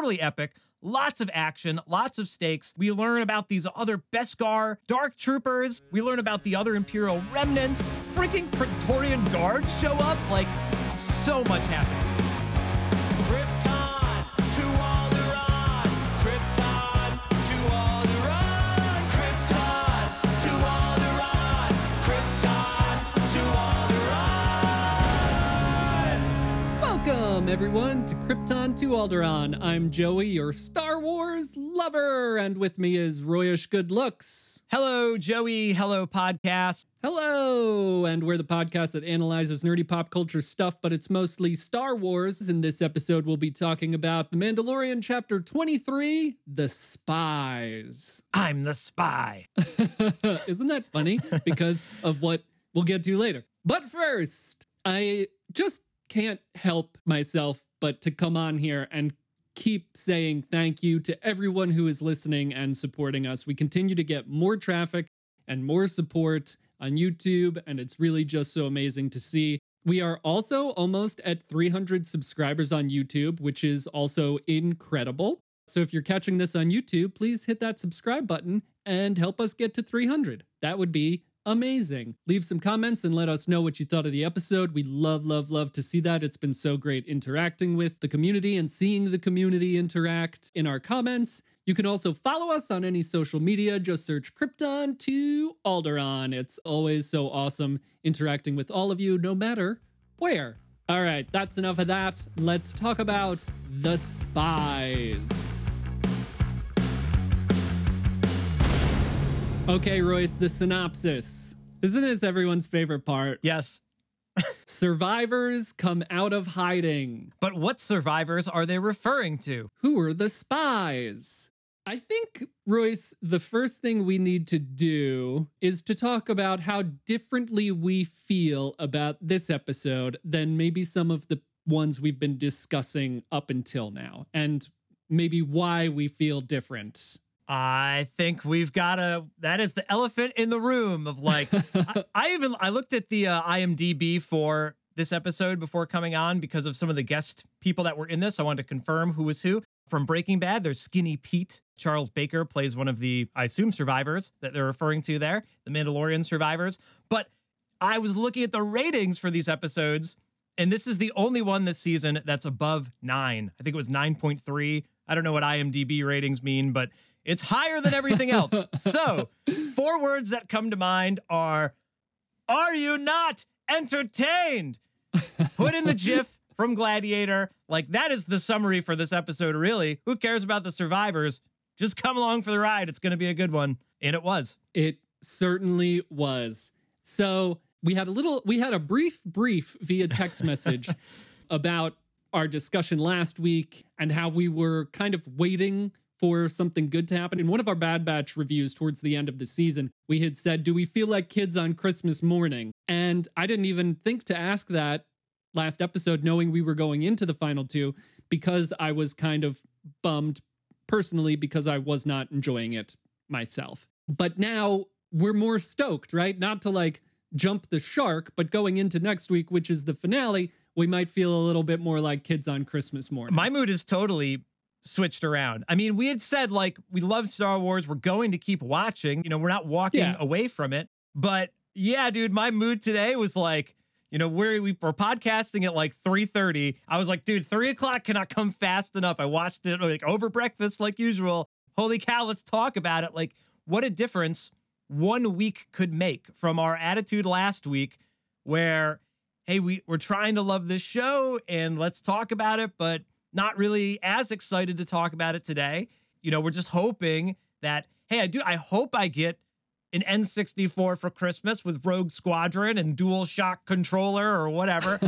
totally epic. Lots of action, lots of stakes. We learn about these other Beskar Dark Troopers. We learn about the other Imperial remnants. Freaking Praetorian guards show up. Like, so much happening. Everyone, to Krypton to Alderaan. I'm Joey, your Star Wars lover, and with me is Royish Good Looks. Hello, Joey. Hello, podcast. Hello, and we're the podcast that analyzes nerdy pop culture stuff, but it's mostly Star Wars. In this episode, we'll be talking about The Mandalorian Chapter 23 The Spies. I'm the spy. Isn't that funny? Because of what we'll get to later. But first, I just can't help myself but to come on here and keep saying thank you to everyone who is listening and supporting us. We continue to get more traffic and more support on YouTube, and it's really just so amazing to see. We are also almost at 300 subscribers on YouTube, which is also incredible. So if you're catching this on YouTube, please hit that subscribe button and help us get to 300. That would be amazing. Leave some comments and let us know what you thought of the episode. We love, love, love to see that. It's been so great interacting with the community and seeing the community interact in our comments. You can also follow us on any social media. Just search Krypton to Alderaan. It's always so awesome interacting with all of you, no matter where. All right, that's enough of that. Let's talk about the spies. Okay, Royce, the synopsis. Isn't this everyone's favorite part? Yes. Survivors come out of hiding. But what survivors are they referring to? Who are the spies? I think, Royce, the first thing we need to do is to talk about how differently we feel about this episode than maybe some of the ones we've been discussing up until now, and maybe why we feel different. I think we've got a that is the elephant in the room of like I, I even I looked at the uh, IMDb for this episode before coming on because of some of the guest people that were in this. I wanted to confirm who was who. From Breaking Bad, there's Skinny Pete. Charles Baker plays one of the I assume survivors that they're referring to there, the Mandalorian survivors. But I was looking at the ratings for these episodes and this is the only one this season that's above 9. I think it was 9.3. I don't know what IMDb ratings mean, but it's higher than everything else. so, four words that come to mind are Are you not entertained? Put in the GIF from Gladiator. Like, that is the summary for this episode, really. Who cares about the survivors? Just come along for the ride. It's going to be a good one. And it was. It certainly was. So we had a little, we had a brief brief via text message about our discussion last week and how we were kind of waiting for something good to happen. In one of our Bad Batch reviews towards the end of the season, we had said, Do we feel like kids on Christmas morning? And I didn't even think to ask that last episode, knowing we were going into the final two, because I was kind of bummed personally because I was not enjoying it myself. But now we're more stoked, right? Not to like jump the shark, but going into next week, which is the finale, we might feel a little bit more like kids on Christmas morning. My mood is totally switched around. I mean, we had said like we love Star Wars, we're going to keep watching. You know, we're not walking Yeah. away from it. But yeah, dude, my mood today was like, you know, we're we were podcasting at like 3:30. I was like, dude, three o'clock cannot come fast enough. I watched it like over breakfast, like usual. Holy cow, let's talk about it. Like, what a difference one week could make from our attitude last week, where hey, we, we're trying to love this show and let's talk about it, but not really as excited to talk about it today. You know, we're just hoping that, hey, I do, I hope I get an N64 for Christmas with Rogue Squadron and Dual Shock controller or whatever.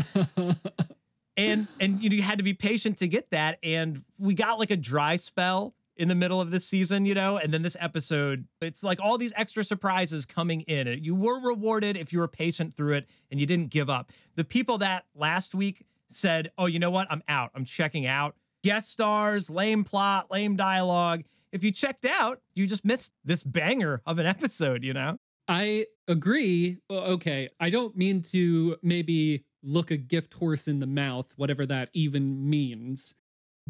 and and you had to be patient to get that. And we got like a dry spell in the middle of this season, you know, and then this episode, it's like all these extra surprises coming in. You were rewarded if you were patient through it and you didn't give up. The people that last week said, "Oh, you know what? I'm out. I'm checking out." Guest stars, lame plot, lame dialogue. If you checked out, you just missed this banger of an episode, you know? I agree. Okay, I don't mean to maybe look a gift horse in the mouth, whatever that even means,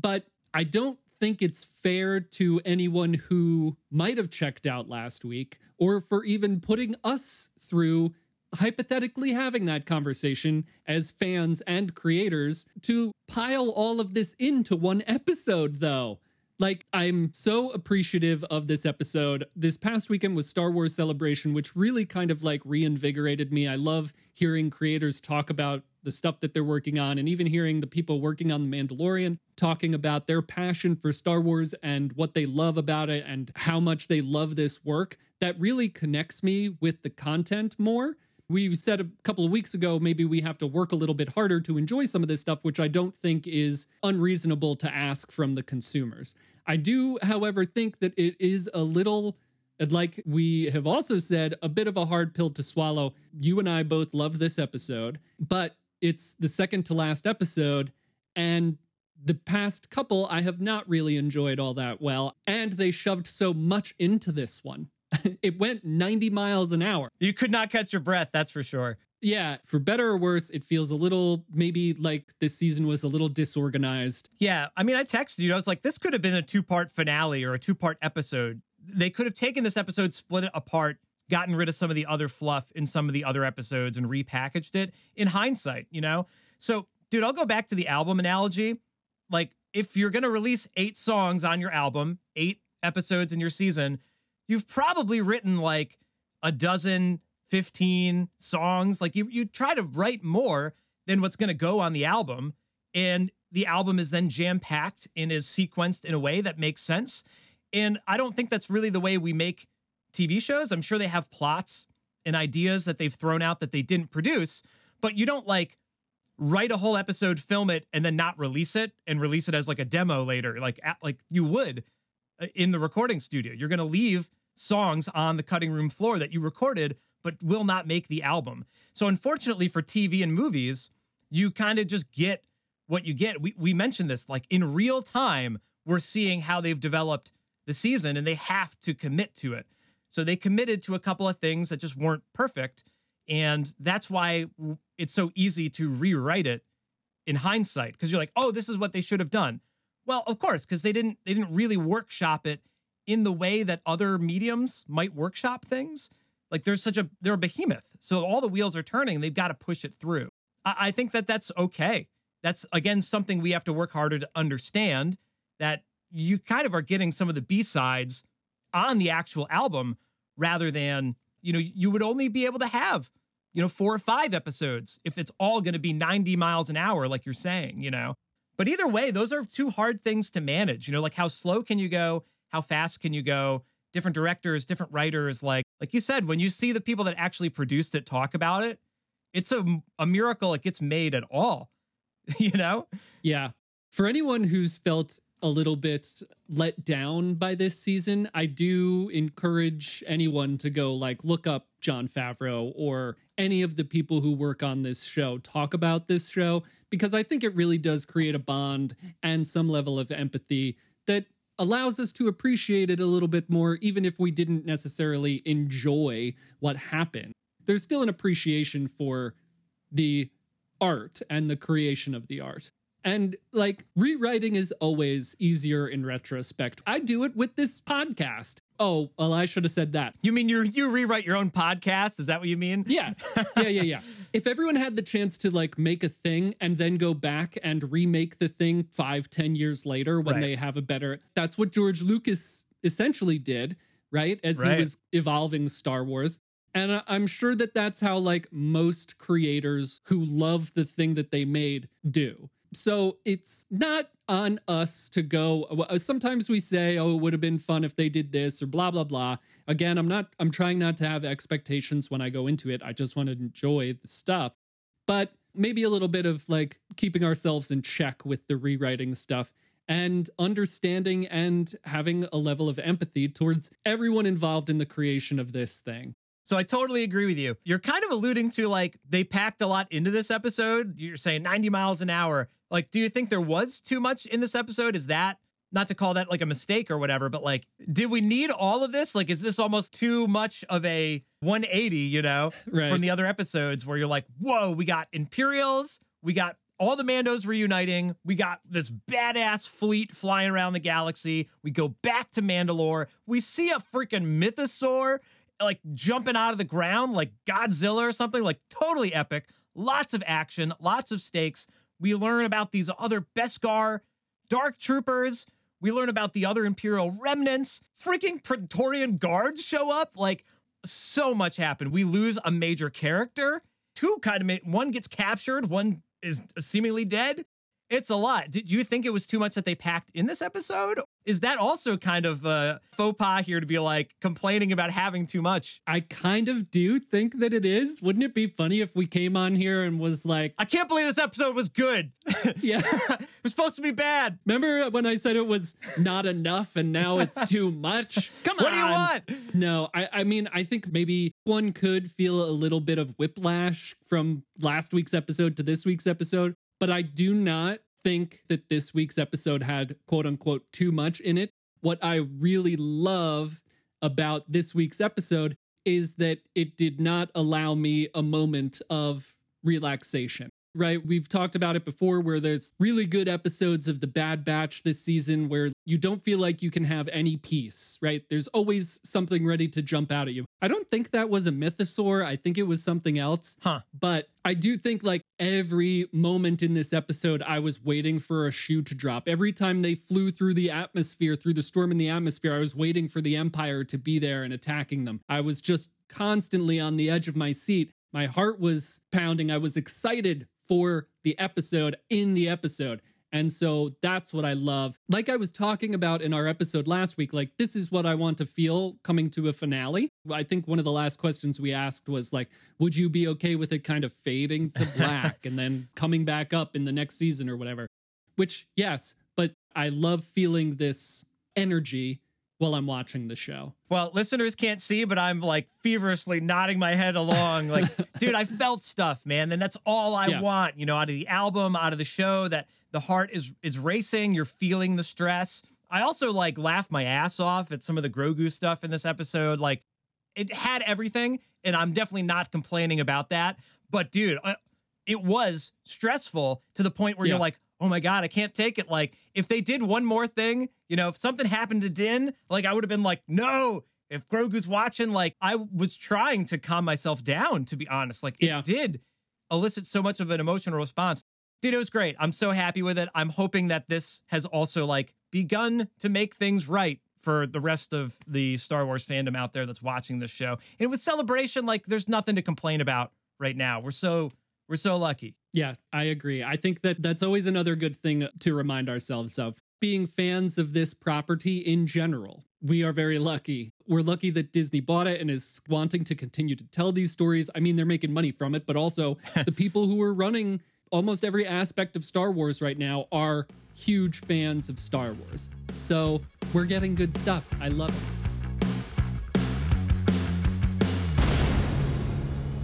but I don't think it's fair to anyone who might have checked out last week or for even putting us through hypothetically having that conversation as fans and creators to pile all of this into one episode, though. Like, I'm so appreciative of this episode. This past weekend was Star Wars Celebration, which really kind of like reinvigorated me. I love hearing creators talk about the stuff that they're working on, and even hearing the people working on The Mandalorian talking about their passion for Star Wars and what they love about it and how much they love this work. That really connects me with the content more we said a couple of weeks ago maybe we have to work a little bit harder to enjoy some of this stuff, which I don't think is unreasonable to ask from the consumers. I do, however, think that it is a little. Like we have also said, a bit of a hard pill to swallow. You and I both love this episode, but it's the second to last episode. And the past couple I have not really enjoyed all that well. And they shoved so much into this one. it went 90 miles an hour. You could not catch your breath, that's for sure. Yeah, for better or worse, it feels a little maybe like this season was a little disorganized. Yeah, I mean, I texted you. I was like, this could have been a two part finale or a two part episode. They could have taken this episode, split it apart, gotten rid of some of the other fluff in some of the other episodes, and repackaged it in hindsight, you know? So, dude, I'll go back to the album analogy. Like, if you're going to release eight songs on your album, eight episodes in your season, you've probably written like a dozen, 15 songs. Like you, you try to write more than what's going to go on the album. And the album is then jam packed and is sequenced in a way that makes sense. And I don't think that's really the way we make TV shows. I'm sure they have plots and ideas that they've thrown out that they didn't produce, but you don't like write a whole episode, film it, and then not release it and release it as like a demo later, like like you would Uh, in the recording studio. You're going to leave songs on the cutting room floor that you recorded but will not make the album. So unfortunately for TV and movies, you kind of just get what you get. We we mentioned this like in real time we're seeing how they've developed the season and they have to commit to it. So they committed to a couple of things that just weren't perfect and that's why it's so easy to rewrite it in hindsight because you're like, "Oh, this is what they should have done." Well, of course, because they didn't they didn't really workshop it in the way that other mediums might workshop things. Like there's such a they're a behemoth, so all the wheels are turning. They've got to push it through. I, I think that that's okay. That's again something we have to work harder to understand. That you kind of are getting some of the B sides on the actual album rather than you know you would only be able to have you know four or five episodes if it's all going to be 90 miles an hour like you're saying you know but either way those are two hard things to manage. You know like how slow can you go? How fast can you go? Different directors different writers like like you said when you see the people that actually produced it talk about it it's a, a miracle it gets made at all you know? Yeah. For anyone who's felt a little bit let down by this season i do encourage anyone to go like look up jon favreau or any of the people who work on this show talk about this show because i think it really does create a bond and some level of empathy that allows us to appreciate it a little bit more, even if we didn't necessarily enjoy what happened. There's still an appreciation for the art and the creation of the art. And like rewriting is always easier in retrospect. I do it with this podcast. Oh, well, I should have said that. You mean you you rewrite your own podcast? Is that what you mean? Yeah. Yeah, yeah, yeah. if everyone had the chance to like make a thing and then go back and remake the thing five, ten years later when Right. they have a better that's what George Lucas essentially did, right? As Right. he was evolving Star Wars. And I'm sure that that's how like most creators who love the thing that they made do. So it's not on us to go. Uh, sometimes we say, "Oh, it would have been fun if they did this," or blah blah blah. Again, I'm not. I'm trying not to have expectations when I go into it. I just want to enjoy the stuff. But maybe a little bit of like keeping ourselves in check with the rewriting stuff and understanding and having a level of empathy towards everyone involved in the creation of this thing. So I totally agree with you. You're kind of alluding to like they packed a lot into this episode. You're saying 90 miles an hour. Like, do you think there was too much in this episode? Is that not to call that like a mistake or whatever, but like, did we need all of this? Like, is this almost too much of a 180, you know, Right. from the other episodes where you're like, whoa, we got Imperials, we got all the Mandos reuniting. We got this badass fleet flying around the galaxy. We go back to Mandalore. We see a freaking mythosaur like jumping out of the ground like Godzilla or something, like totally epic. Lots of action, lots of stakes. We learn about these other Beskar dark troopers. We learn about the other Imperial remnants. Freaking Praetorian guards show up. Like, so much happened. We lose a major character. Two kind of, one gets captured, one is seemingly dead. It's a lot. Did you think it was too much that they packed in this episode? Is that also kind of a faux pas here to be like complaining about having too much? I kind of do think that it is. Wouldn't it be funny if we came on here and was like, I can't believe this episode was good. yeah. it was supposed to be bad. Remember when I said it was not enough and now it's too much? Come on. What do you want? No, I, I mean, I think maybe one could feel a little bit of whiplash from last week's episode to this week's episode, but I do not think that this week's episode had quote unquote too much in it. What I really love about this week's episode is that it did not allow me a moment of relaxation. Right. We've talked about it before where there's really good episodes of The Bad Batch this season where you don't feel like you can have any peace, right? There's always something ready to jump out at you. I don't think that was a mythosaur. I think it was something else. Huh. But I do think like every moment in this episode, I was waiting for a shoe to drop. Every time they flew through the atmosphere, through the storm in the atmosphere, I was waiting for the Empire to be there and attacking them. I was just constantly on the edge of my seat. My heart was pounding. I was excited for the episode in the episode. And so that's what I love. Like I was talking about in our episode last week, like this is what I want to feel coming to a finale. I think one of the last questions we asked was like, would you be okay with it kind of fading to black and then coming back up in the next season or whatever? Which, yes, but I love feeling this energy while I'm watching the show. Well, listeners can't see, but I'm like feverishly nodding my head along. Like, dude, I felt stuff, man. And that's all I Yeah. want, you know, out of the album, out of the show, that the heart is is racing. You're feeling the stress. I also like laughed my ass off at some of the Grogu stuff in this episode. Like, it had everything, and I'm definitely not complaining about that. But dude, uh, it was stressful to the point where Yeah. you're like, oh my god, I can't take it. Like, if they did one more thing, you know, if something happened to Din, like I would have been like, no. If Grogu's watching, like I was trying to calm myself down, to be honest. Like it did elicit so much of an emotional response. Dude, it was great. I'm so happy with it. I'm hoping that this has also like begun to make things right for the rest of the Star Wars fandom out there that's watching this show. And with celebration, like there's nothing to complain about right now. We're so we're so lucky. Yeah, I agree. I think that that's always another good thing to remind ourselves of. Being fans of this property in general, we are very lucky. We're lucky that Disney bought it and is wanting to continue to tell these stories. I mean, they're making money from it, but also the people who are running almost every aspect of Star Wars right now are huge fans of Star Wars. So we're getting good stuff. I love it.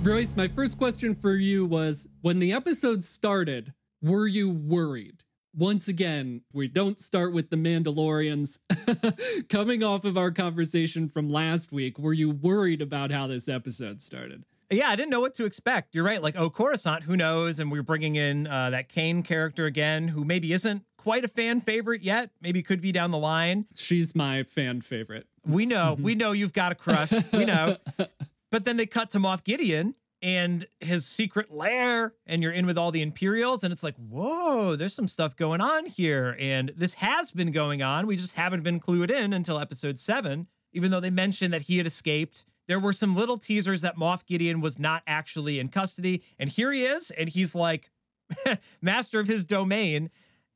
Royce, my first question for you was when the episode started, were you worried? Once again, we don't start with the Mandalorians. Coming off of our conversation from last week, were you worried about how this episode started? Yeah, I didn't know what to expect. You're right. Like, oh, Coruscant, who knows? And we're bringing in uh, that Kane character again, who maybe isn't quite a fan favorite yet. Maybe could be down the line. She's my fan favorite. We know, we know you've got a crush. We know. But then they cut to Moff Gideon and his secret lair, and you're in with all the Imperials, and it's like, whoa, there's some stuff going on here. And this has been going on. We just haven't been clued in until episode seven, even though they mentioned that he had escaped. There were some little teasers that Moff Gideon was not actually in custody. And here he is, and he's like master of his domain.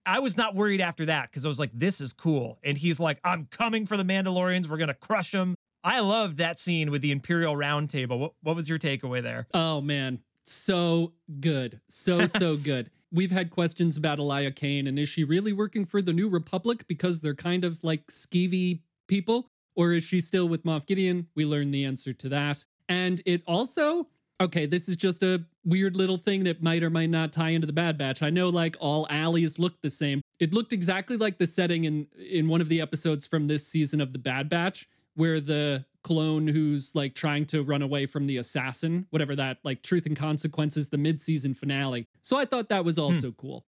I was not worried after that because I was like, this is cool. And he's like, I'm coming for the Mandalorians. We're going to crush them. I loved that scene with the Imperial Roundtable. What, what was your takeaway there? Oh man, so good. So so good. We've had questions about Elia Kane and is she really working for the New Republic because they're kind of like skeevy people or is she still with Moff Gideon? We learned the answer to that. And it also okay, this is just a weird little thing that might or might not tie into the Bad Batch. I know like all alleys look the same. It looked exactly like the setting in in one of the episodes from this season of the Bad Batch where the clone who's like trying to run away from the assassin, whatever that like Truth and Consequences, the mid-season finale. So I thought that was hmm. also cool.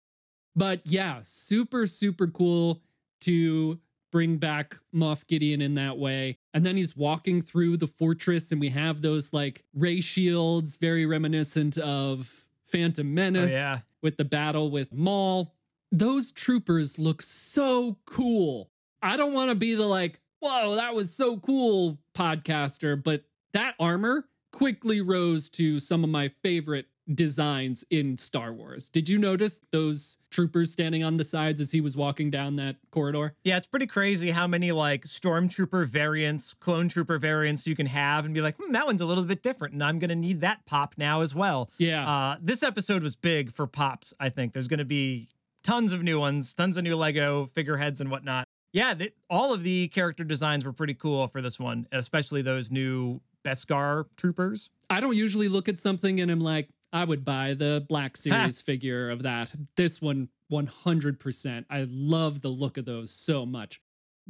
But yeah, super super cool to bring back Moff Gideon in that way. And then he's walking through the fortress and we have those like ray shields very reminiscent of Phantom Menace oh, yeah. with the battle with Maul. Those troopers look so cool. I don't want to be the like, whoa, that was so cool podcaster, but that armor quickly rose to some of my favorite designs in Star Wars. Did you notice those troopers standing on the sides as he was walking down that corridor? Yeah, it's pretty crazy how many like stormtrooper variants, clone trooper variants you can have and be like, hmm, that one's a little bit different, and I'm gonna need that pop now as well. Yeah. Uh, this episode was big for pops. I think there's gonna be tons of new ones, tons of new Lego figureheads and whatnot. Yeah, th- all of the character designs were pretty cool for this one, especially those new Beskar troopers. I don't usually look at something and I'm like, I would buy the Black Series figure of that. This one, 100%. I love the look of those so much.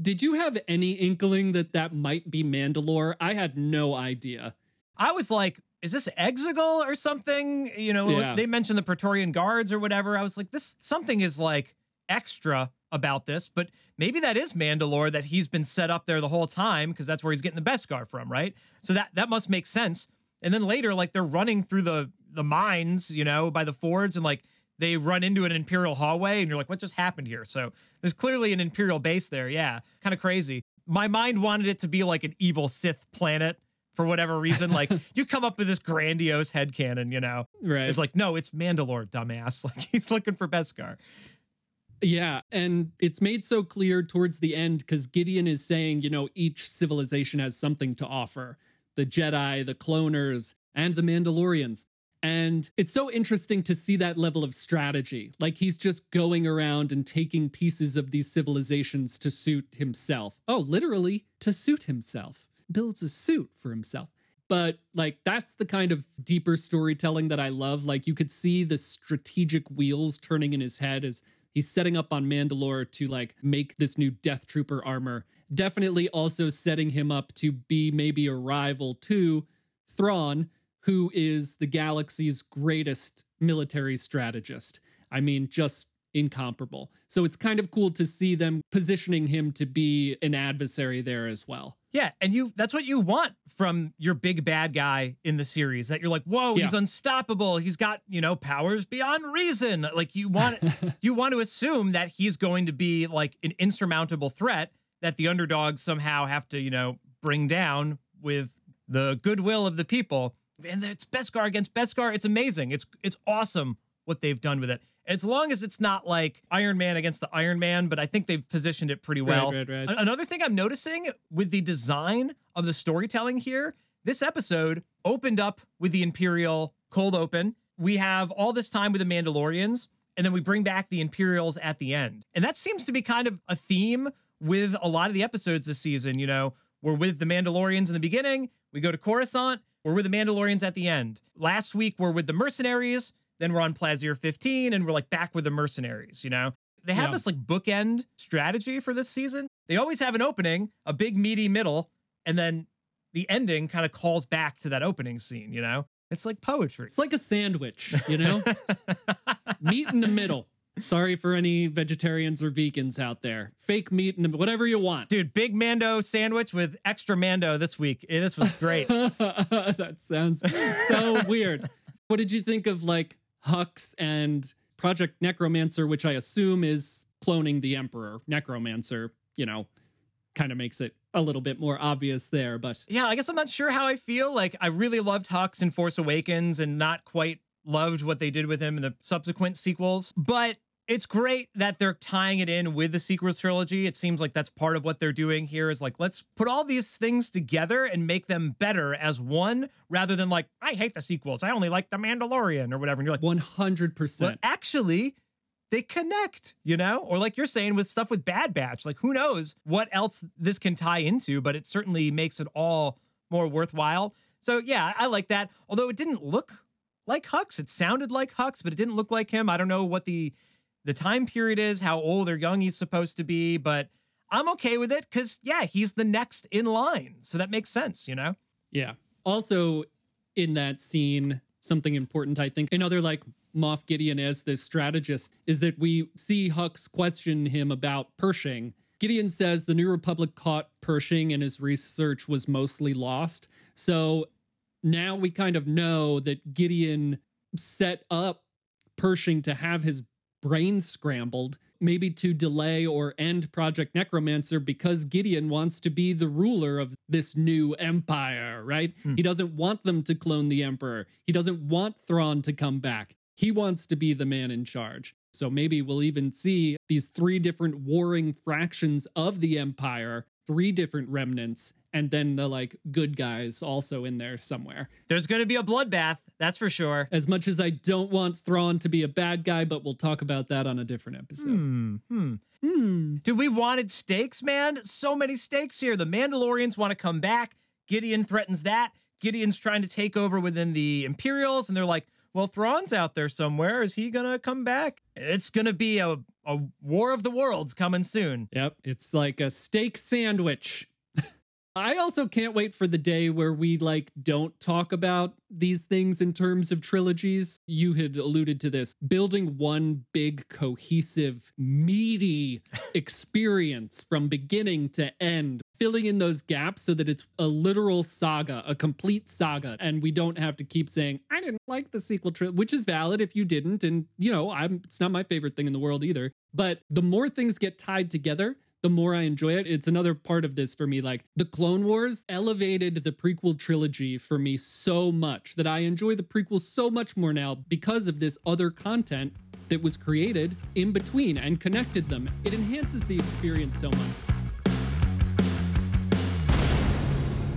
Did you have any inkling that that might be Mandalore? I had no idea. I was like, is this Exegol or something? You know, Yeah. they mentioned the Praetorian Guards or whatever. I was like, this something is like extra about this, but maybe that is Mandalore that he's been set up there the whole time because that's where he's getting the Beskar from, right? So that that must make sense. And then later, like they're running through the the mines, you know, by the fords, and like they run into an Imperial hallway, and you're like, what just happened here? So there's clearly an Imperial base there. Yeah, kind of crazy. My mind wanted it to be like an evil Sith planet for whatever reason. Like you come up with this grandiose head headcanon, you know. Right. It's like, no, it's Mandalore, dumbass. Like he's looking for Beskar. Yeah, and it's made so clear towards the end because Gideon is saying, you know, each civilization has something to offer the Jedi, the cloners, and the Mandalorians. And it's so interesting to see that level of strategy. Like he's just going around and taking pieces of these civilizations to suit himself. Oh, literally, to suit himself. Builds a suit for himself. But like that's the kind of deeper storytelling that I love. Like you could see the strategic wheels turning in his head as he's setting up on Mandalore to like make this new Death Trooper armor. Definitely also setting him up to be maybe a rival to Thrawn, who is the galaxy's greatest military strategist. I mean, just incomparable. So it's kind of cool to see them positioning him to be an adversary there as well. Yeah, and you that's what you want from your big bad guy in the series. That you're like, whoa, he's unstoppable. He's got, you know, powers beyond reason. Like you want you want to assume that he's going to be like an insurmountable threat that the underdogs somehow have to, you know, bring down with the goodwill of the people. And it's Beskar against Beskar. It's amazing. It's it's awesome what they've done with it. As long as it's not like Iron Man against the Iron Man, but I think they've positioned it pretty well. right, right. A- Another thing I'm noticing with the design of the storytelling here, this episode opened up with the Imperial cold open. We have all this time with the Mandalorians, and then we bring back the Imperials at the end. And that seems to be kind of a theme with a lot of the episodes this season. You know, we're with the Mandalorians in the beginning, we go to Coruscant, we're with the Mandalorians at the end. Last week, we're with the mercenaries, then we're on Plazir 15, and we're like back with the mercenaries, you know? They have Yeah. this like bookend strategy for this season. They always have an opening, a big meaty middle, and then the ending kind of calls back to that opening scene, you know? It's like poetry. It's like a sandwich, you know? meat in the middle. Sorry for any vegetarians or vegans out there. Fake meat in the whatever you want. Dude, big Mando sandwich with extra Mando this week. Eh, This was great. that sounds so weird. What did you think of like Hux and Project Necromancer, which I assume is cloning the Emperor? Necromancer, you know, kind of makes it a little bit more obvious there, but yeah, I guess I'm not sure how I feel. Like, I really loved Hux in Force Awakens and not quite loved what they did with him in the subsequent sequels. But it's great that they're tying it in with the sequel trilogy. It seems like that's part of what they're doing here is like, let's put all these things together and make them better as one rather than like, I hate the sequels. I only like The Mandalorian or whatever. And you're like, 100%. Well, actually, they connect, you know? Or like you're saying with stuff with Bad Batch, like who knows what else this can tie into, but it certainly makes it all more worthwhile. So yeah, I like that. Although it didn't look like Hux. It sounded like Hux, but it didn't look like him. I don't know what the the time period is, how old or young he's supposed to be, but I'm okay with it because, yeah, he's the next in line. So that makes sense, you know? Yeah. Also, in that scene, something important, I think, another like Moff Gideon as this strategist is that we see Hux question him about Pershing. Gideon says the New Republic caught Pershing and his research was mostly lost. So now we kind of know that Gideon set up Pershing to have his brain scrambled, maybe to delay or end Project Necromancer because Gideon wants to be the ruler of this new empire, right? Hmm. He doesn't want them to clone the Emperor. He doesn't want Thrawn to come back. He wants to be the man in charge. So maybe we'll even see these three different warring fractions of the Empire, three different remnants, and then the like good guys also in there somewhere. There's going to be a bloodbath. That's for sure. As much as I don't want Thrawn to be a bad guy, but we'll talk about that on a different episode. Hmm. Hmm. Hmm. Dude, we wanted stakes, man. So many stakes here. The Mandalorians want to come back. Gideon threatens that. Gideon's trying to take over within the Imperials, and they're like, well, Thrawn's out there somewhere. Is he going to come back? It's going to be a, a war of the worlds coming soon. Yep, it's like a steak sandwich. I also can't wait for the day where we like don't talk about these things in terms of trilogies. You had alluded to this. Building one big cohesive meaty experience from beginning to end, filling in those gaps so that it's a literal saga, a complete saga and we don't have to keep saying I didn't like the sequel trilogy, which is valid if you didn't and you know, I'm it's not my favorite thing in the world either. But the more things get tied together, the more I enjoy it. It's another part of this for me. Like the Clone Wars elevated the prequel trilogy for me so much that I enjoy the prequels so much more now because of this other content that was created in between and connected them. It enhances the experience so much.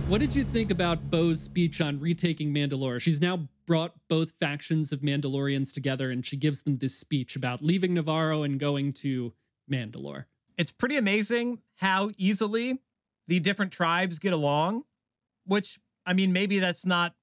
What did you think about Bo's speech on retaking Mandalore? She's now brought both factions of Mandalorians together and she gives them this speech about leaving Navarro and going to Mandalore. It's pretty amazing how easily the different tribes get along, which, I mean, maybe that's not.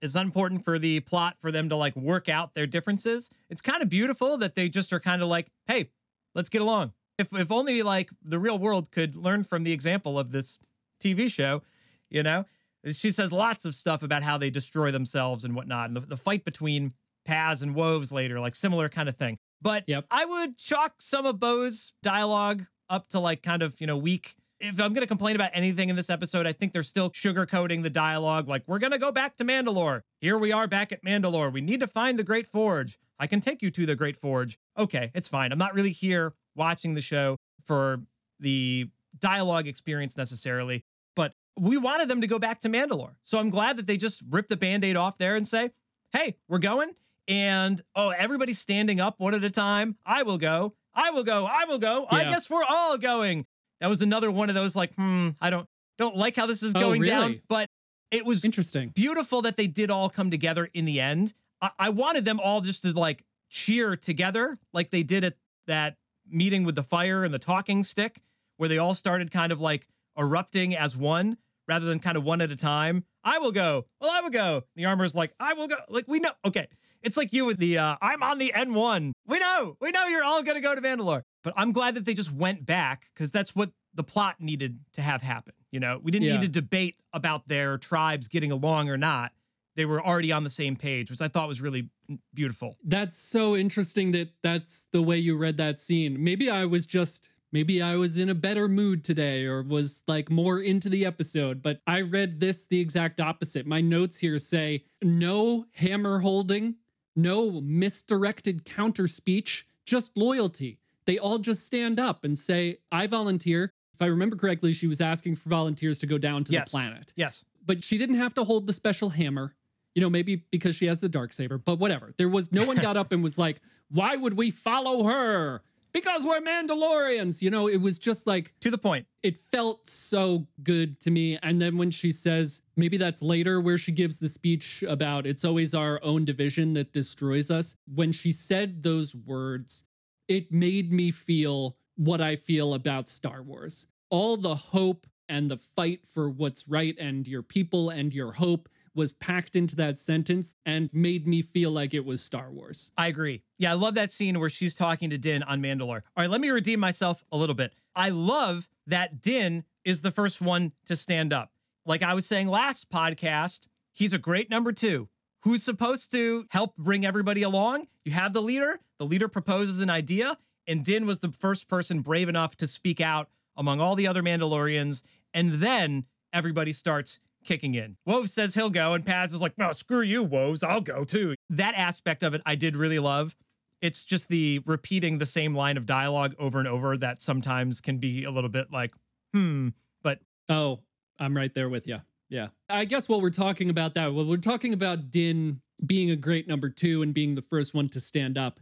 It's not important for the plot for them to like work out their differences. It's kind of beautiful that they just are kind of like, hey, let's get along. If, if only like the real world could learn from the example of this TV show, you know? She says lots of stuff about how they destroy themselves and whatnot. And the, the fight between Paz and Woves later, like similar kind of thing. But Yep. I would chalk some of Bo's dialogue up to like kind of, you know, weak. If I'm going to complain about anything in this episode, I think they're still sugarcoating the dialogue. Like, we're going to go back to Mandalore. Here we are back at Mandalore. We need to find the Great Forge. I can take you to the Great Forge. Okay, it's fine. I'm not really here watching the show for the dialogue experience necessarily, but we wanted them to go back to Mandalore. So I'm glad that they just ripped the band aid off there and say, hey, we're going. And oh, everybody's standing up one at a time. I will go. I will go. I will go. I guess we're all going. That was another one of those like, hmm, I don't don't like how this is Oh, going down, but it was Interesting. beautiful that they did all come together in the end. I, I wanted them all just to like cheer together, like they did at that meeting with the fire and the talking stick, where they all started kind of like erupting as one rather than kind of one at a time. I will go. Well, I will go. The armor's like, I will go. Like, we know. Okay. It's like you with the, uh, I'm on the N1. We know. We know you're all going to go to Mandalore. But I'm glad that they just went back because that's what the plot needed to have happen. You know, we didn't Yeah. need to debate about their tribes getting along or not. They were already on the same page, which I thought was really beautiful. That's so interesting that that's the way you read that scene. Maybe I was just maybe I was in a better mood today or was like more into the episode, but I read this the exact opposite. My notes here say no hammer holding, no misdirected counter speech, just loyalty. They all just stand up and say, "I volunteer." If I remember correctly, she was asking for volunteers to go down to Yes. the planet Yes. but she didn't have to hold the special hammer. You know, maybe because she has the dark saber, but whatever. There was no one got up and was like, "Why would we follow her?" Because we're Mandalorians. You know, it was just like To the point. it felt so good to me. And then when she says, maybe that's later where she gives the speech about it's always our own division that destroys us. When she said those words, it made me feel what I feel about Star Wars. All the hope and the fight for what's right and your people and your hope was packed into that sentence and made me feel like it was Star Wars. I agree. Yeah, I love that scene where she's talking to Din on Mandalore. All right, let me redeem myself a little bit. I love that Din is the first one to stand up. Like I was saying last podcast, he's a great number two who's supposed to help bring everybody along. You have the leader, the leader proposes an idea, and Din was the first person brave enough to speak out among all the other Mandalorians. And then everybody starts kicking in. Wove says he'll go, and Paz is like, well, screw you, Woves, I'll go too. That aspect of it I did really love. It's just the repeating the same line of dialogue over and over that sometimes can be a little bit like, hmm, but Oh, I'm right there with you. Yeah. I guess while we're talking about that, well, we're talking about Din being a great number two and being the first one to stand up.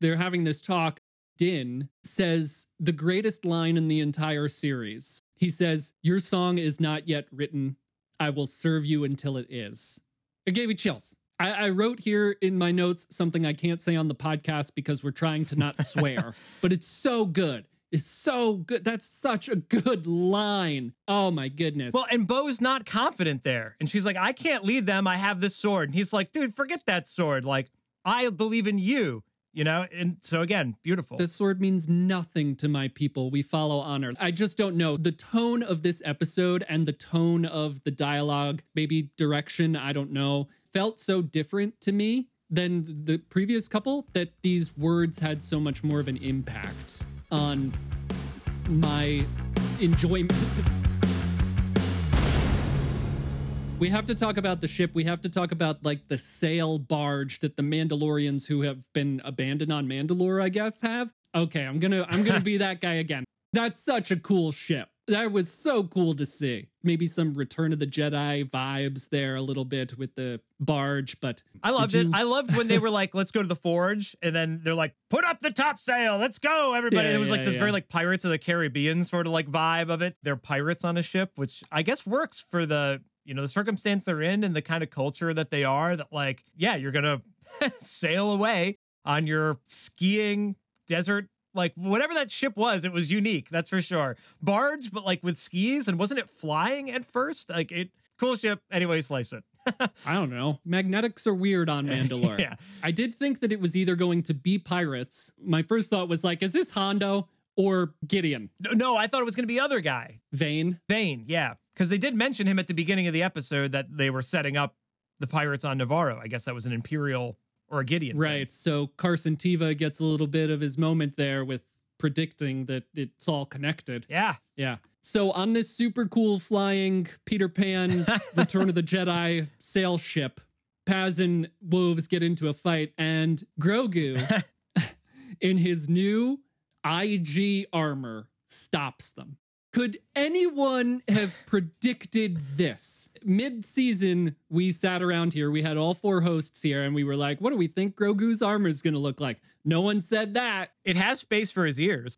They're having this talk. Din says the greatest line in the entire series. He says, Your song is not yet written. I will serve you until it is. It gave me chills. I, I wrote here in my notes something I can't say on the podcast because we're trying to not swear, but it's so good. It's so good. That's such a good line. Oh my goodness. Well, and Bo's not confident there. And she's like, I can't lead them. I have this sword. And he's like, dude, forget that sword. Like, I believe in you, you know? And so again, beautiful. The sword means nothing to my people. We follow honor. I just don't know. The tone of this episode and the tone of the dialogue, maybe direction, I don't know, felt so different to me than the previous couple that these words had so much more of an impact on my enjoyment. We have to talk about the ship. We have to talk about like the sail barge that the Mandalorians who have been abandoned on Mandalore, I guess, have. Okay, I'm gonna I'm gonna be that guy again. That's such a cool ship. That was so cool to see. Maybe some Return of the Jedi vibes there a little bit with the barge, but I loved did it. I loved when they were like, let's go to the forge. And then they're like, put up the top sail. Let's go, everybody. Yeah, it was like this yeah. very like Pirates of the Caribbean sort of like vibe of it. They're pirates on a ship, which I guess works for the, you know, the circumstance they're in and the kind of culture that they are that like, yeah, you're going to sail away on your skiing desert like whatever that ship was, it was unique. That's for sure. Barge, but like with skis, and wasn't it flying at first? Like it, cool ship. Anyway, slice it. I don't know. Magnetics are weird on Mandalore. Yeah. I did think that it was either going to be pirates. My first thought was like, is this Hondo or Gideon? No, no, I thought it was going to be other guy. Vane. Vane, yeah. Because they did mention him at the beginning of the episode that they were setting up the pirates on Navarro. I guess that was an Imperial or a Gideon. thing. Right. So Carson Teva gets a little bit of his moment there with predicting that it's all connected. Yeah. Yeah. So on this super cool flying Peter Pan Return of the Jedi sail ship, Paz and Woves get into a fight, and Grogu, in his new IG armor, stops them. Could anyone have predicted this? Mid season, we sat around here, we had all four hosts here, and we were like, what do we think Grogu's armor is going to look like? No one said that. It has space for his ears.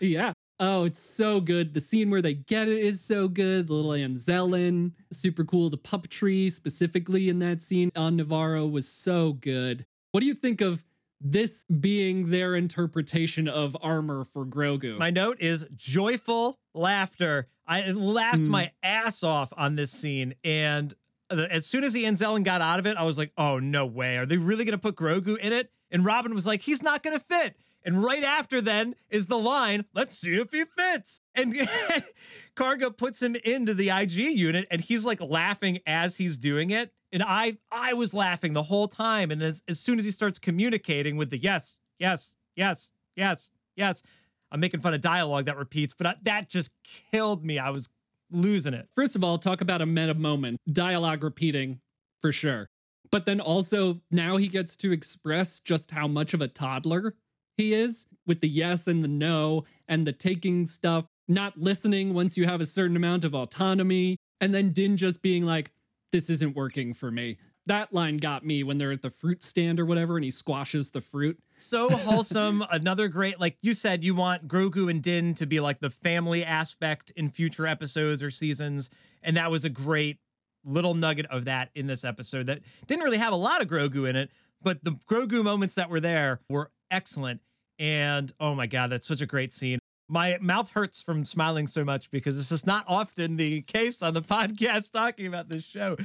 yeah. Oh, it's so good. The scene where they get it is so good. The little Anzellan, super cool. The puppetry specifically in that scene on Navarro was so good. What do you think of this being their interpretation of armor for Grogu? My note is joyful laughter. I laughed Hmm. my ass off on this scene. And as soon as the Anzellan got out of it, I was like, oh, no way. Are they really going to put Grogu in it? And Robin was like, he's not going to fit. And right after then is the line, let's see if he fits. And Karga puts him into the IG unit and he's like laughing as he's doing it. And I I was laughing the whole time. And as, as soon as he starts communicating with the yes, yes, yes, yes, yes, I'm making fun of dialogue that repeats, but I, that just killed me. I was losing it. First of all, talk about a meta moment. Dialogue repeating for sure. But then also now he gets to express just how much of a toddler he is with the yes and the no and the taking stuff, not listening once you have a certain amount of autonomy, and then Din just being like, this isn't working for me. That line got me when they're at the fruit stand or whatever and he squashes the fruit. So wholesome. Another great, like you said, you want Grogu and Din to be like the family aspect in future episodes or seasons. And that was a great little nugget of that in this episode that didn't really have a lot of Grogu in it, but the Grogu moments that were there were excellent. And oh my God, that's such a great scene. My mouth hurts from smiling so much because this is not often the case on the podcast talking about this show.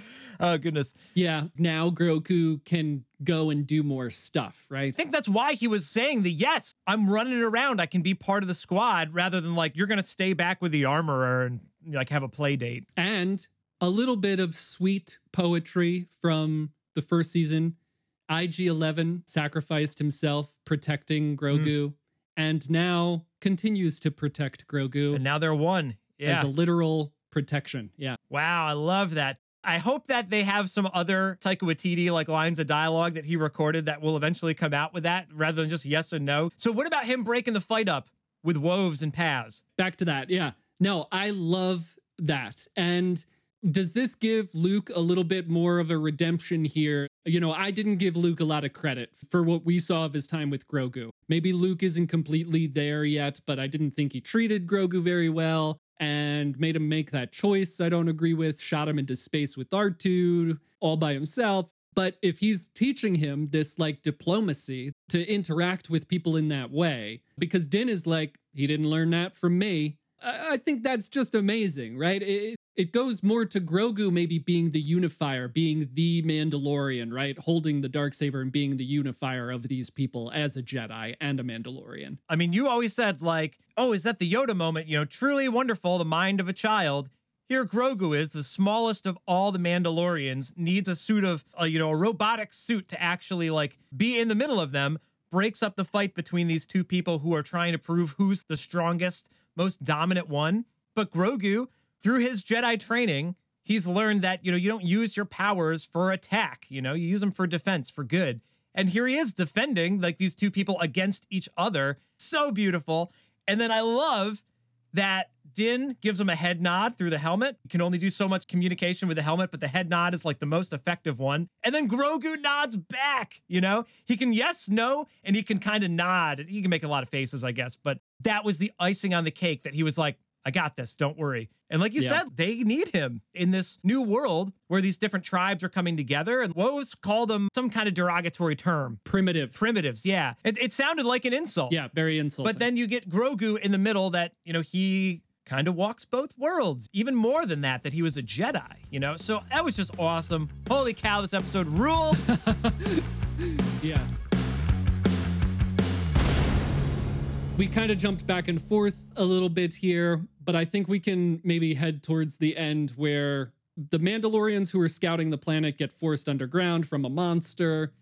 Oh, goodness. Yeah, now Grogu can go and do more stuff, right? I think that's why he was saying the yes, I'm running around. I can be part of the squad rather than like, you're going to stay back with the armorer and like have a play date. And a little bit of sweet poetry from the first season. IG 11 sacrificed himself protecting Grogu mm. and now continues to protect Grogu And now they're one. Yeah. as a literal protection. Yeah. Wow, I love that. I hope that they have some other Taika Waititi like lines of dialogue that he recorded that will eventually come out with that rather than just yes and no. So what about him breaking the fight up with Woves and Paz? Back to that. Yeah. No, I love that. And does this give Luke a little bit more of a redemption here? You know, I didn't give Luke a lot of credit for what we saw of his time with Grogu. Maybe Luke isn't completely there yet, but I didn't think he treated Grogu very well and made him make that choice I don't agree with, shot him into space with R2 all by himself. But if he's teaching him this like diplomacy to interact with people in that way, because Din is like, he didn't learn that from me. I think that's just amazing, right? It, it goes more to Grogu maybe being the unifier, being the Mandalorian, right? Holding the dark saber and being the unifier of these people as a Jedi and a Mandalorian. I mean, you always said like, "Oh, is that the Yoda moment?" You know, truly wonderful, the mind of a child. Here, Grogu is the smallest of all the Mandalorians. Needs a suit of, uh, you know, a robotic suit to actually like be in the middle of them. Breaks up the fight between these two people who are trying to prove who's the strongest, most dominant one. But Grogu, through his Jedi training, he's learned that you know you don't use your powers for attack. You know, you use them for defense, for good. And here he is defending like these two people against each other. So beautiful. And then I love that Din gives him a head nod through the helmet. You can only do so much communication with the helmet, but the head nod is like the most effective one. And then Grogu nods back, you know? He can yes, no, and he can kind of nod. He can make a lot of faces, I guess, but that was the icing on the cake that he was like, I got this, don't worry. And like you Yeah. said, they need him in this new world where these different tribes are coming together. And Woves called them some kind of derogatory term. Primitive. Primitives, yeah. It, it sounded like an insult. yeah, very insulting. But then you get Grogu in the middle that, you know, he kind of walks both worlds. Even more than that, that he was a Jedi, you know? So that was just awesome. Holy cow, this episode ruled. Yes. We kind of jumped back and forth a little bit here, but I think we can maybe head towards the end where the Mandalorians who are scouting the planet get forced underground from a monster.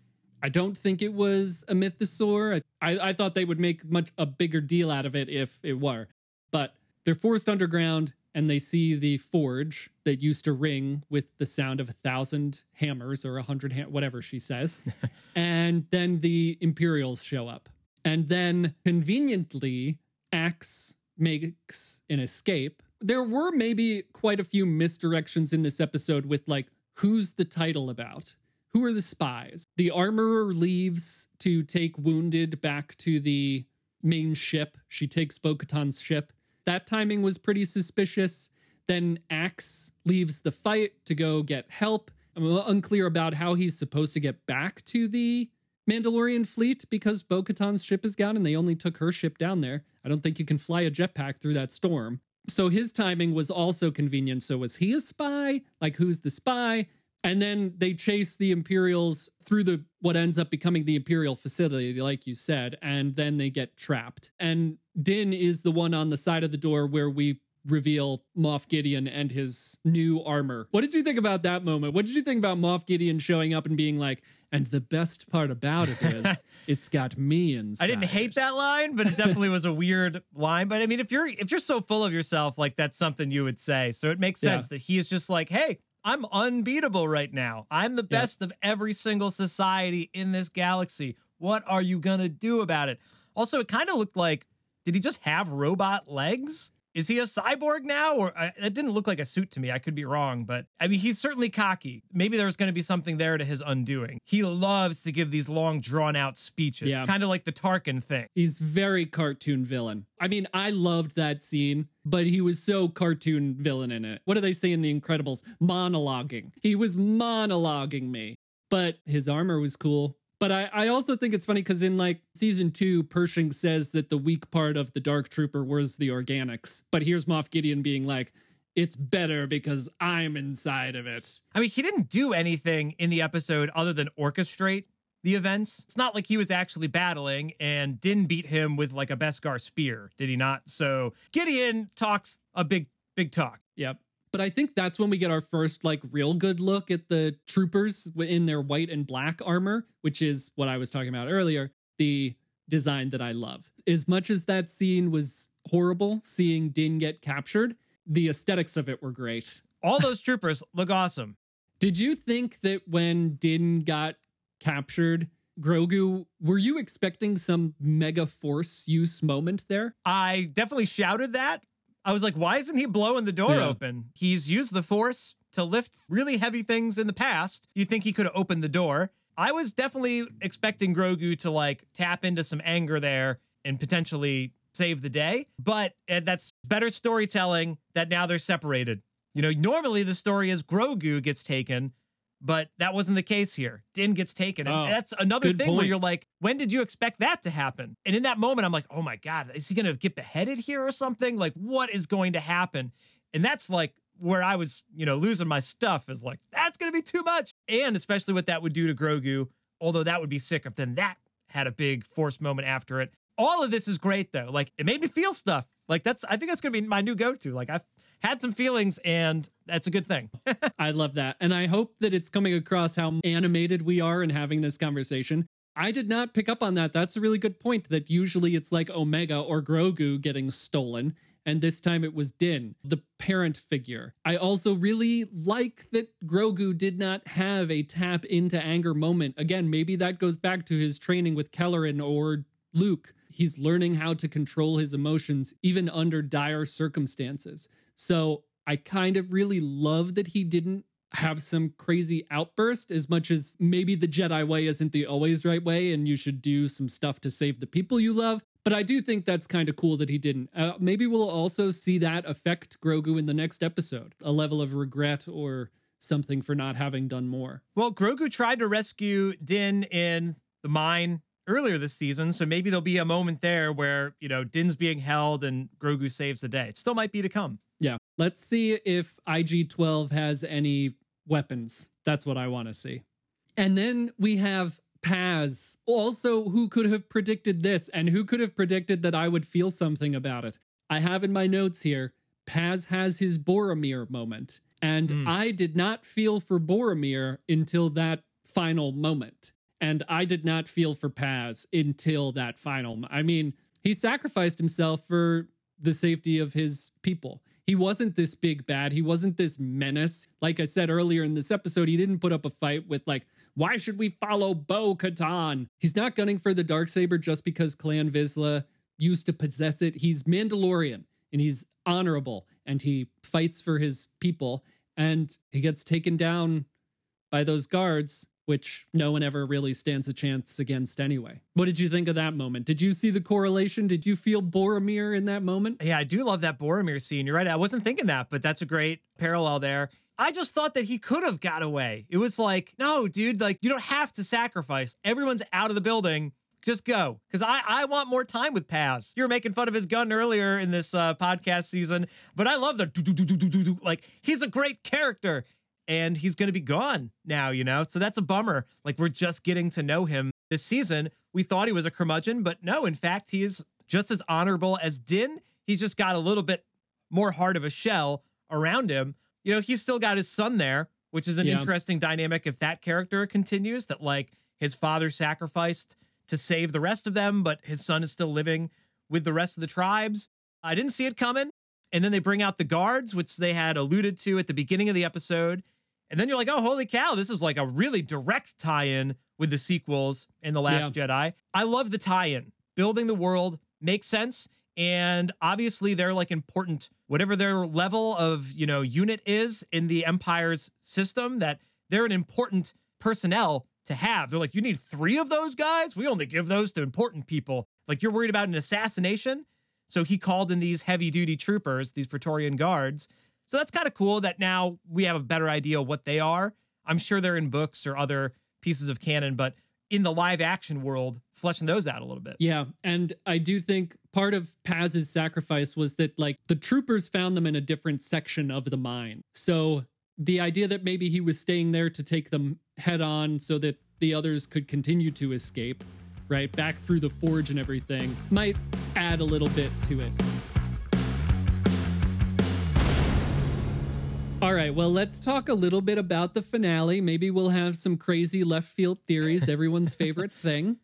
I don't think it was a mythosaur. I, I thought they would make much a bigger deal out of it if it were. But they're forced underground and they see the forge that used to ring with the sound of a thousand hammers or a hundred, ha- whatever she says. and then the Imperials show up. And then conveniently, Axe makes an escape. There were maybe quite a few misdirections in this episode with like, who's the title about? Who are the spies? The armorer leaves to take Wounded back to the main ship. She takes Bo ship. That timing was pretty suspicious. Then Axe leaves the fight to go get help. I'm a little unclear about how he's supposed to get back to the Mandalorian fleet because Bo Katan's ship is gone and they only took her ship down there. I don't think you can fly a jetpack through that storm. So his timing was also convenient. So was he a spy? Like who's the spy? And then they chase the Imperials through the what ends up becoming the Imperial facility, like you said, and then they get trapped. And Din is the one on the side of the door where we reveal Moff Gideon and his new armor. What did you think about that moment? What did you think about Moff Gideon showing up and being like, and the best part about it is it's got me inside. I didn't hate that line, but it definitely was a weird line. But I mean, if you're if you're so full of yourself, like that's something you would say. So it makes Yeah. sense that he is just like, hey, I'm unbeatable right now. I'm the best of every single society in this galaxy. What are you gonna do about it? Also, it kind of looked like, did he just have robot legs? Is he a cyborg now? Or uh, it didn't look like a suit to me. I could be wrong, but I mean, he's certainly cocky. Maybe there's going to be something there to his undoing. He loves to give these long, drawn out speeches, Yeah. kind of like the Tarkin thing. He's very cartoon villain. I mean, I loved that scene, but he was so cartoon villain in it. What do they say in The Incredibles? Monologuing. He was monologuing me. But his armor was cool. But I, I also think it's funny because in like season two, Pershing says that the weak part of the Dark Trooper was the organics. But here's Moff Gideon being like, it's better because I'm inside of it. I mean, he didn't do anything in the episode other than orchestrate the events. It's not like he was actually battling and didn't beat him with like a Beskar spear, did he not? So Gideon talks a big, big talk. Yep. But I think that's when we get our first like real good look at the troopers in their white and black armor, which is what I was talking about earlier, the design that I love. As much as that scene was horrible, seeing Din get captured, the aesthetics of it were great. All those troopers look awesome. Did you think that when Din got captured, Grogu, were you expecting some mega force use moment there? I definitely shouted that. I was like, why isn't he blowing the door Yeah. open? He's used the force to lift really heavy things in the past. You think he could have opened the door. I was definitely expecting Grogu to like tap into some anger there and potentially save the day, but uh, that's better storytelling that now they're separated. You know, normally the story is Grogu gets taken, but that wasn't the case here. Din gets taken. And Oh, that's another thing where you're like, when did you expect that to happen? And in that moment, I'm like, oh my God, is he going to get beheaded here or something? Like, what is going to happen? And that's like where I was, you know, losing my stuff is like, that's going to be too much. And especially what that would do to Grogu, although that would be sick if then that had a big force moment after it. All of this is great though. Like, it made me feel stuff. Like, that's, I think that's going to be my new go to. Like, I've had some feelings and that's a good thing. I love that. And I hope that it's coming across how animated we are in having this conversation. I did not pick up on that. That's a really good point that usually it's like Omega or Grogu getting stolen. And this time it was Din, the parent figure. I also really like that Grogu did not have a tap into anger moment. Again, maybe that goes back to his training with Kelleran or Luke. He's learning how to control his emotions even under dire circumstances. So I kind of really love that he didn't have some crazy outburst as much as maybe the Jedi way isn't the always right way and you should do some stuff to save the people you love. But I do think that's kind of cool that he didn't. Uh, maybe we'll also see that affect Grogu in the next episode a level of regret or something for not having done more. Well, Grogu tried to rescue Din in the mine earlier this season, so maybe there'll be a moment there where, you know, Din's being held and Grogu saves the day. It still might be to come. Yeah. Let's see if IG 12 has any weapons. That's what I want to see. And then we have Paz. Also, who could have predicted this and who could have predicted that I would feel something about it? I have in my notes here Paz has his Boromir moment. And Hmm. I did not feel for Boromir until that final moment. And I did not feel for Paz until that final. I mean, he sacrificed himself for the safety of his people. He wasn't this big bad. He wasn't this menace. Like I said earlier in this episode, he didn't put up a fight with like, why should we follow Bo Katan? He's not gunning for the dark saber just because Clan Vizsla used to possess it. He's Mandalorian and he's honorable and he fights for his people and he gets taken down by those guards which no one ever really stands a chance against anyway. What did you think of that moment? Did you see the correlation? Did you feel Boromir in that moment? Yeah, I do love that Boromir scene. You're right. I wasn't thinking that, but that's a great parallel there. I just thought that he could have got away. It was like, no, dude, like you don't have to sacrifice. Everyone's out of the building. Just go. Because I, I want more time with Paz. You were making fun of his gun earlier in this uh, podcast season, but I love the do, do, do, do, do, do, like he's a great character and he's going to be gone now, you know? So that's a bummer. Like we're just getting to know him this season. We thought he was a curmudgeon, but no, in fact, he is just as honorable as Din. He's just got a little bit more heart of a shell around him. You know, he's still got his son there, which is an Yeah. interesting dynamic if that character continues that like his father sacrificed to save the rest of them, but his son is still living with the rest of the tribes. I didn't see it coming. And then they bring out the guards, which they had alluded to at the beginning of the episode. And then you're like, oh, holy cow, this is like a really direct tie in with the sequels in The Last Jedi. I love the tie in. Building the world makes sense. And obviously, they're like important, whatever their level of, you know, unit is in the Empire's system, that they're an important personnel to have. They're like, you need three of those guys? We only give those to important people. Like, you're worried about an assassination? So he called in these heavy duty troopers, these Praetorian guards. So that's kind of cool that now we have a better idea what they are. I'm sure they're in books or other pieces of canon, but in the live action world, fleshing those out a little bit. Yeah, and I do think part of Paz's sacrifice was that like the troopers found them in a different section of the mine. So the idea that maybe he was staying there to take them head on so that the others could continue to escape, right, back through the forge and everything, might add a little bit to it. All right, well, let's talk a little bit about the finale. Maybe we'll have some crazy left field theories, everyone's favorite thing.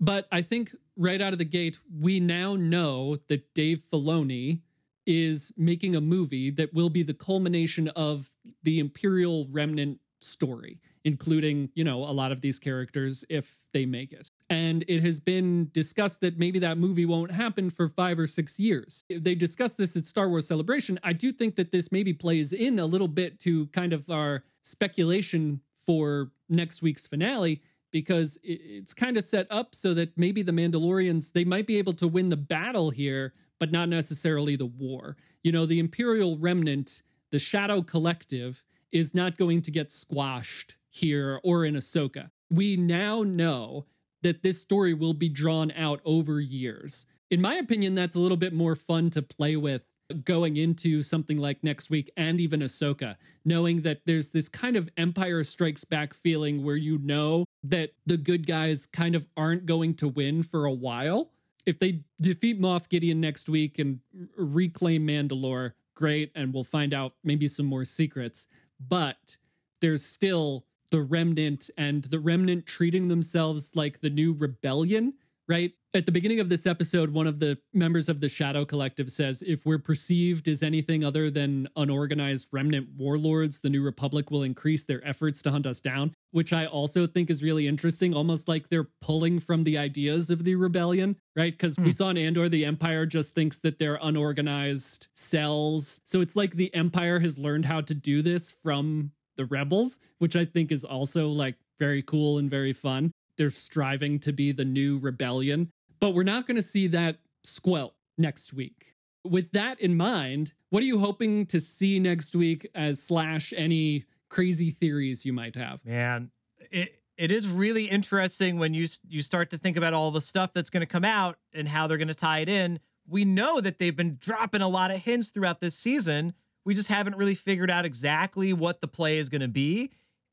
But I think right out of the gate, we now know that Dave Filoni is making a movie that will be the culmination of the Imperial Remnant story, including, you know, a lot of these characters if they make it. And it has been discussed that maybe that movie won't happen for five or six years. They discussed this at Star Wars Celebration. I do think that this maybe plays in a little bit to kind of our speculation for next week's finale because it's kind of set up so that maybe the Mandalorians they might be able to win the battle here, but not necessarily the war. You know, the Imperial Remnant, the Shadow Collective, is not going to get squashed here or in Ahsoka. We now know that this story will be drawn out over years. In my opinion, that's a little bit more fun to play with going into something like next week and even Ahsoka, knowing that there's this kind of Empire Strikes Back feeling where you know that the good guys kind of aren't going to win for a while. If they defeat Moff Gideon next week and reclaim Mandalore, great, and we'll find out maybe some more secrets. But there's still the remnant and the remnant treating themselves like the new rebellion, right? At the beginning of this episode, one of the members of the Shadow Collective says, If we're perceived as anything other than unorganized remnant warlords, the New Republic will increase their efforts to hunt us down, which I also think is really interesting, almost like they're pulling from the ideas of the rebellion, right? Because we hmm. saw in Andor, the Empire just thinks that they're unorganized cells. So it's like the Empire has learned how to do this from the rebels, which I think is also like very cool and very fun. They're striving to be the new rebellion, but we're not going to see that squelch next week. With that in mind, what are you hoping to see next week as slash any crazy theories you might have? Man, it it is really interesting when you you start to think about all the stuff that's going to come out and how they're going to tie it in. We know that they've been dropping a lot of hints throughout this season. We just haven't really figured out exactly what the play is going to be.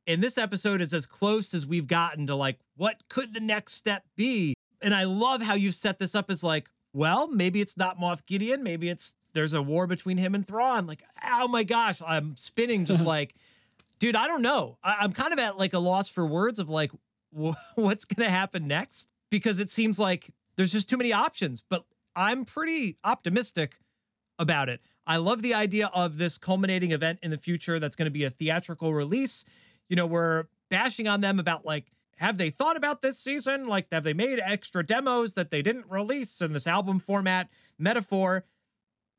And this episode is as close as we've gotten to like what could the next step be? And I love how you set this up as like, well, maybe it's not Moff Gideon, maybe it's there's a war between him and Thrawn. Like, oh my gosh, I'm spinning just like dude, I don't know. I- am kind of at like a loss for words of like wh- what's going to happen next because it seems like there's just too many options. But I'm pretty optimistic about it. I love the idea of this culminating event in the future that's going to be a theatrical release. You know, we're bashing on them about like, have they thought about this season? Like, have they made extra demos that they didn't release in this album format metaphor?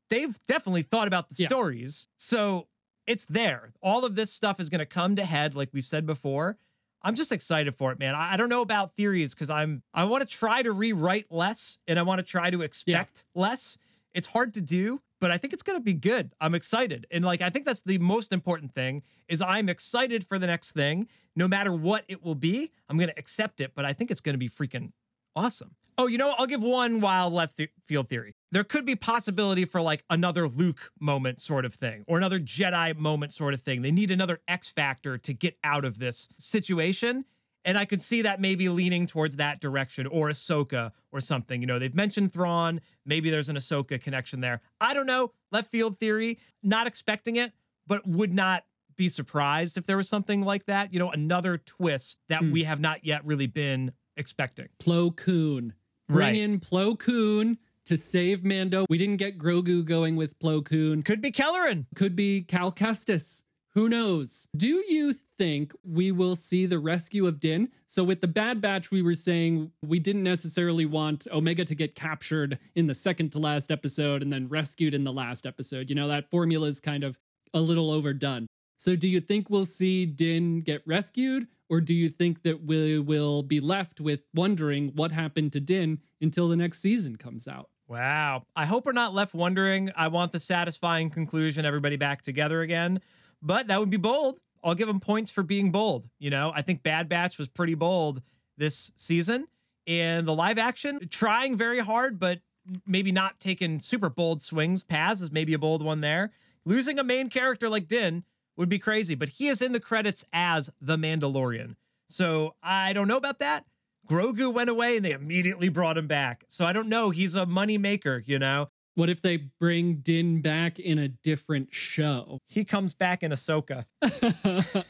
They've definitely thought about the Yeah. stories. So it's there. All of this stuff is going to come to head, like we said before. I'm just excited for it, man. I, I don't know about theories because I'm I want to try to rewrite less and I want to try to expect less. It's hard to do, but I think it's going to be good. I'm excited. And like I think that's the most important thing is I'm excited for the next thing. No matter what it will be, I'm going to accept it, but I think it's going to be freaking awesome. Oh, you know. I'll give one wild left th- field theory. There could be possibility for like another Luke moment sort of thing or another Jedi moment sort of thing. They need another X factor to get out of this situation. And I could see that maybe leaning towards that direction or Ahsoka or something. You know, they've mentioned Thrawn. Maybe there's an Ahsoka connection there. I don't know. Left field theory. Not expecting it, but would not be surprised if there was something like that. You know, another twist that hmm. we have not yet really been expecting. Plo Koon. Bring Right. in Plo Koon to save Mando. We didn't get Grogu going with Plo Koon. Could be Kelleran. Could be Cal Kestis. Who knows? Do you think we will see the rescue of Din? So, with the Bad Batch, we were saying we didn't necessarily want Omega to get captured in the second to last episode and then rescued in the last episode. You know, that formula is kind of a little overdone. So, do you think we'll see Din get rescued? Or do you think that we will be left with wondering what happened to Din until the next season comes out? Wow. I hope we're not left wondering. I want the satisfying conclusion, everybody back together again. But that would be bold. I'll give them points for being bold. You know, I think Bad Batch was pretty bold. this season. And the live action, trying very hard, but maybe not taking super bold swings. Paz is maybe a bold one there. Losing a main character like Din would be crazy, but he is in the credits as the Mandalorian. So I don't know about that. Grogu went away and they immediately brought him back. So I don't know. He's a money maker, you know? What if they bring Din back in a different show? He comes back in Ahsoka.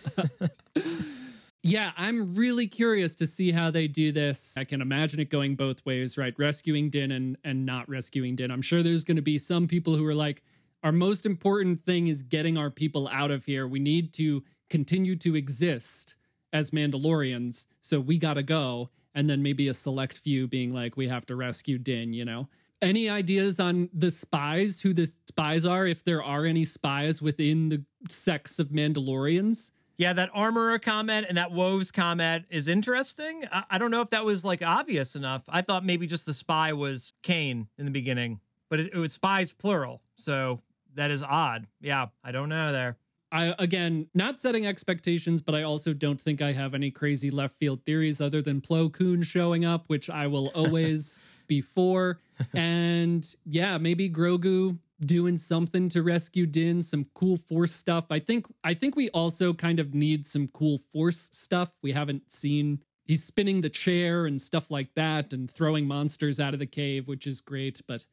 yeah, I'm really curious to see how they do this. I can imagine it going both ways, right? Rescuing Din and, and not rescuing Din. I'm sure there's going to be some people who are like, our most important thing is getting our people out of here. We need to continue to exist as Mandalorians, so we got to go. And then maybe a select few being like, we have to rescue Din, you know? Any ideas on the spies, who the spies are, if there are any spies within the sects of Mandalorians? Yeah, that armorer comment and that Woves comment is interesting. I, I don't know if that was like obvious enough. I thought maybe just the spy was Kane in the beginning, but it, it was spies plural. So that is odd. Yeah, I don't know there. I again not setting expectations, but I also don't think I have any crazy left field theories other than Plo Koon showing up, which I will always be for. And yeah, maybe Grogu doing something to rescue Din, some cool force stuff. I think I think we also kind of need some cool force stuff. We haven't seen he's spinning the chair and stuff like that and throwing monsters out of the cave, which is great, but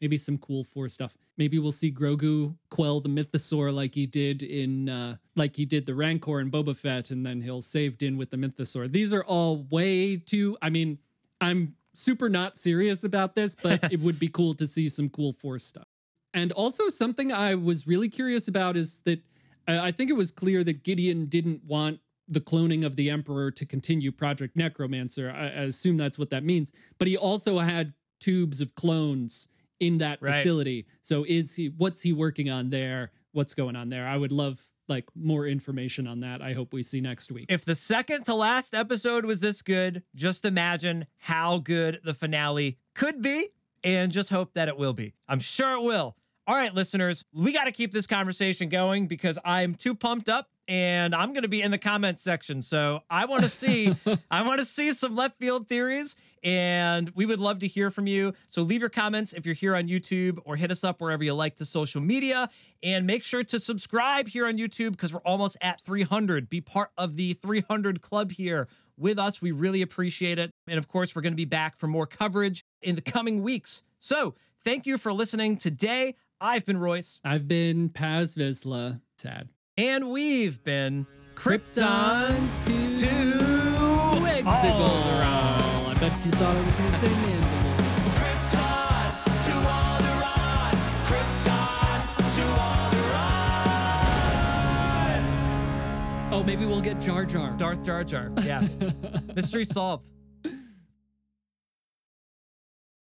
maybe some cool force stuff. Maybe we'll see Grogu quell the Mythosaur like he did in uh like he did the Rancor in Boba Fett, and then he'll save Din with the Mythosaur. These are all way too I mean, I'm super not serious about this, but it would be cool to see some cool force stuff. And also something I was really curious about is that I I think it was clear that Gideon didn't want the cloning of the Emperor to continue Project Necromancer. I, I assume that's what that means. But he also had tubes of clones in that Right. facility. So is he what's he working on there? What's going on there? I would love like more information on that. I hope we see next week. If the second to last episode was this good, just imagine how good the finale could be and just hope that it will be. I'm sure it will. All right, listeners, we got to keep this conversation going because I'm too pumped up and I'm going to be in the comments section. So I want to see I want to see some left field theories and we would love to hear from you. So leave your comments if you're here on YouTube or hit us up wherever you like to social media and make sure to subscribe here on YouTube because we're almost at 300. Be part of the 300 club here with us. We really appreciate it. And of course, we're going to be back for more coverage in the coming weeks. So thank you for listening today. I've been Royce I've been Paz Vizsla. Sad. and we've been Krypton Krypton to, to Exegol. Bet you thought I was going to say Mandalore. Krypton to Alderaan. Krypton to Alderaan. Oh, maybe we'll get Jar Jar. Darth Jar Jar. Yeah. Mystery solved.